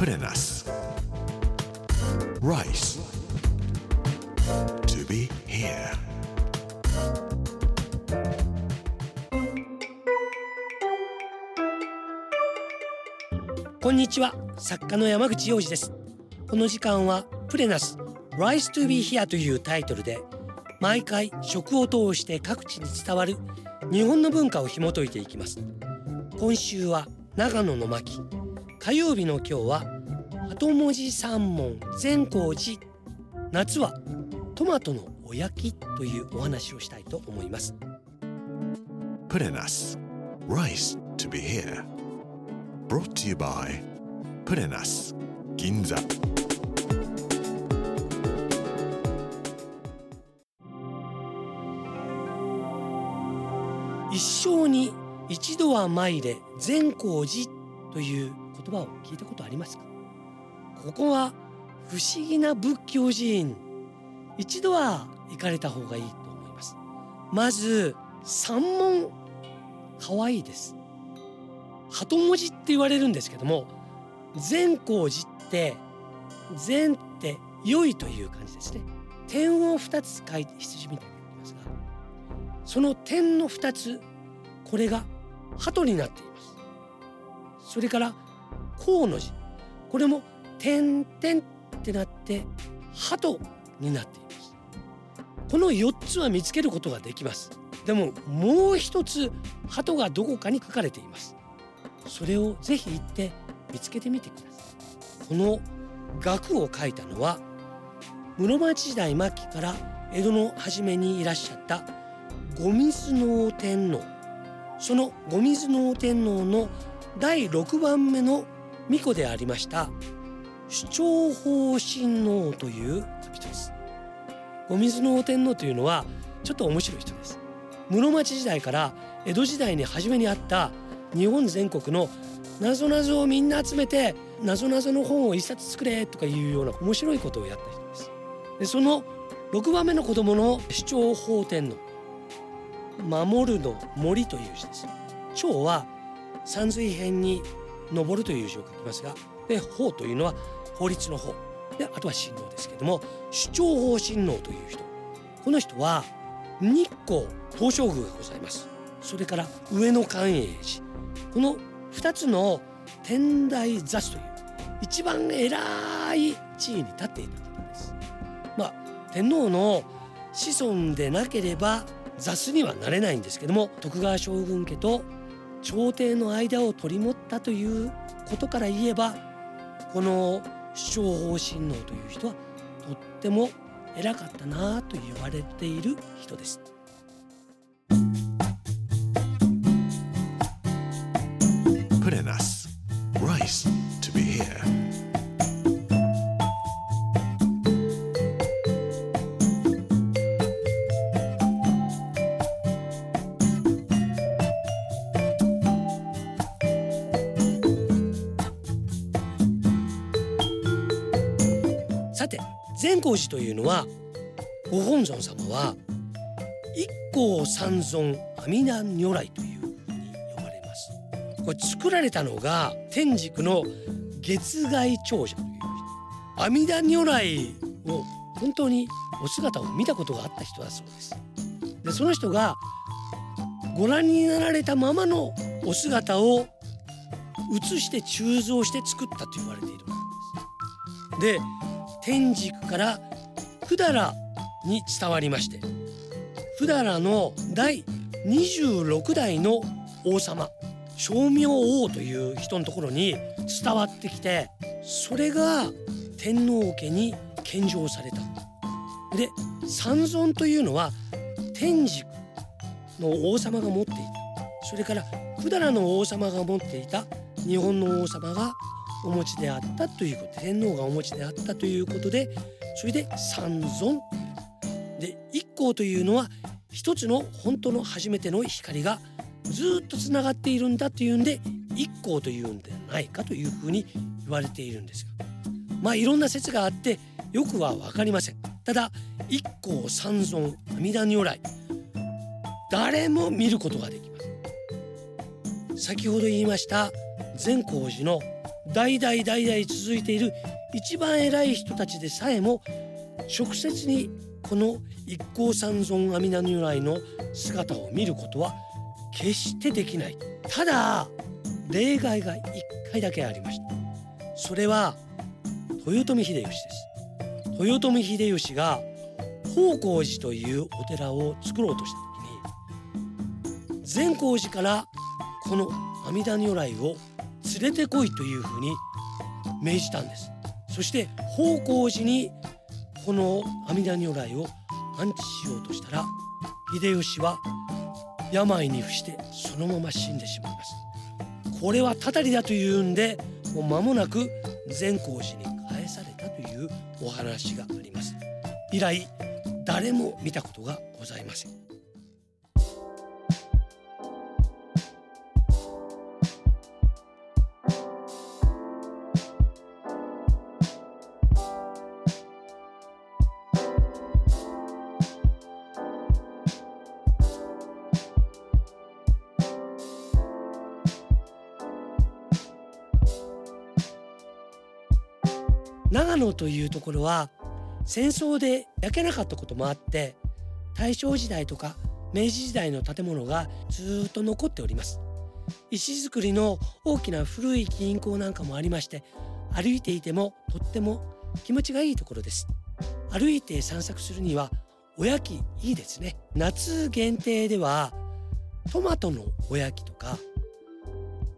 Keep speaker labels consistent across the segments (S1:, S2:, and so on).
S1: プレナス Rice. To be here.
S2: こんにちは作家の山口洋二ですこの時間はプレナス Rise to be here というタイトルで毎回食を通して各地に伝わる日本の文化を紐解いていきます今週は長野の巻火曜日の今日は後文字三門善光寺。夏はトマトのお焼きというお話をしたいと思います。
S1: プレナス Rice to be here. Brought to you by プレナス銀座
S2: 一生に一度は参れ善光寺という言葉を聞いたことありますか？ここは不思議な仏教寺院。一度は行かれた方がいいと思います。まず三門可愛いです。鳩文字って言われるんですけども善光寺って善って良いという感じですね。点を二つ書いて羊みたいになってますがその点の二つこれが鳩になっています。それから甲の字。これも点々ってなって鳩になっています。この4つは見つけることができます。でももう一つ鳩がどこかに書かれています。それをぜひ行って見つけてみてください。この学を書いたのは室町時代末期から江戸の初めにいらっしゃった後水能天皇。その後水能天皇の第6番目の巫女でありました主張法親王という人です。後水能天皇というのはちょっと面白い人です。室町時代から江戸時代に初めにあった日本全国の謎々をみんな集めて謎々の本を一冊作れとかいうような面白いことをやった人です。でその6番目の子供の主張法天皇守るの森という字です。長は山水辺に登るという字を書きますがで法というのは法律の法であとは親王ですけども主張法親王という人。この人は日光東照宮がございます。それから上野寛永寺。この2つの天台座主という一番偉い地位に立っていた方です。まあ天皇の子孫でなければ座主にはなれないんですけども徳川将軍家と朝廷の間を取り持ったということから言えばこの主張方針能という人はとっても偉かったなと言われている人です。善光寺というのはご本尊様は一光三尊阿弥陀如来というふうに呼ばれます。これ作られたのが天竺の月外長者という人阿弥陀如来を本当にお姿を見たことがあった人だそうです。でその人がご覧になられたままのお姿を写して鋳造して作ったと言われているからです。で天竺から百済に伝わりまして百済の第26代の王様正明王という人のところに伝わってきてそれが天皇家に献上された。で三尊というのは天竺の王様が持っていた。それから百済の王様が持っていた日本の王様がお持ちであったということ天皇がお持ちであったということでそれで三尊。で一光というのは一つの本当の初めての光がずっとつながっているんだというんで一光というんではないかというふうに言われているんですが。まあいろんな説があってよくは分かりません。ただ一光三尊阿弥陀如来誰も見ることができます先ほど言いました善光寺の代々代々続いている一番偉い人たちでさえも直接にこの一向三尊阿弥陀如来の姿を見ることは決してできない。ただ例外が1回だけありました。それは豊臣秀吉です。豊臣秀吉が宝光寺というお寺を作ろうとした時に善光寺からこの阿弥陀如来を連れてこいというふうに命じたんです。そして宝光寺にこの阿弥陀如来を安置しようとしたら秀吉は病に伏してそのまま死んでしまいます。これはたたりだというんでもう間もなく善光寺に返されたというお話があります。以来誰も見たことがございません。長野というところは戦争で焼けなかったこともあって大正時代とか明治時代の建物がずっと残っております。石造りの大きな古い銀行なんかもありまして歩いていてもとっても気持ちがいいところです。歩いて散策するにはおやきいいですね。夏限定ではトマトのおやきとか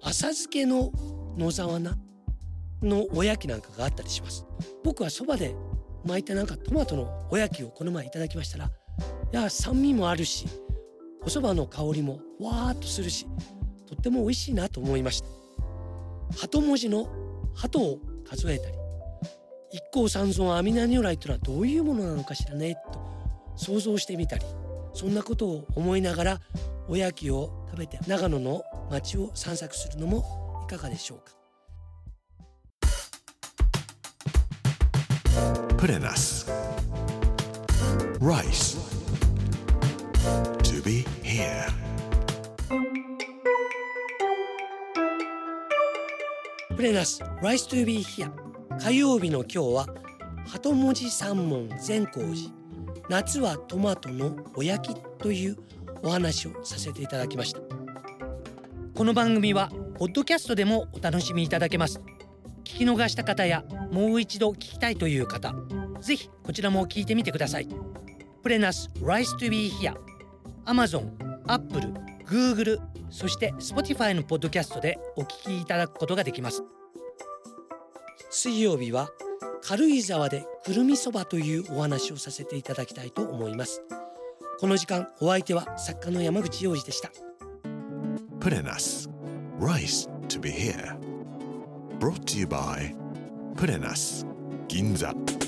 S2: 浅漬けの野沢菜のおやきなんかがあったりします。僕はそばで巻いたなんかトマトのおやきをこの前いただきましたらいや酸味もあるしお蕎麦の香りもわーっとするしとっても美味しいなと思いました。鳩文字の鳩を数えたり一向三尊阿弥陀如来というのはどういうものなのかしらねと想像してみたりそんなことを思いながらおやきを食べて長野の街を散策するのもいかがでしょうか。
S1: Purenas. Rice. To be here.
S2: プレナス Rise to be here 火曜日の今日は鳩文字三門善光寺夏はトマトのおやきというお話をさせていただきましたこの番組はポッドキャストでもお楽しみいただけます聞き逃した方やもう一度聞きたいという方ぜひこちらも聞いてみてくださいプレナス Rise to be here Amazon、Apple、Google そして Spotify のポッドキャストでお聞きいただくことができます水曜日は軽井沢でくるみそばというお話をさせていただきたいと思いますこの時間お相手は作家の山口洋二でした
S1: Purenas. Rice to be here. Brought to you by Purenas. Ginza.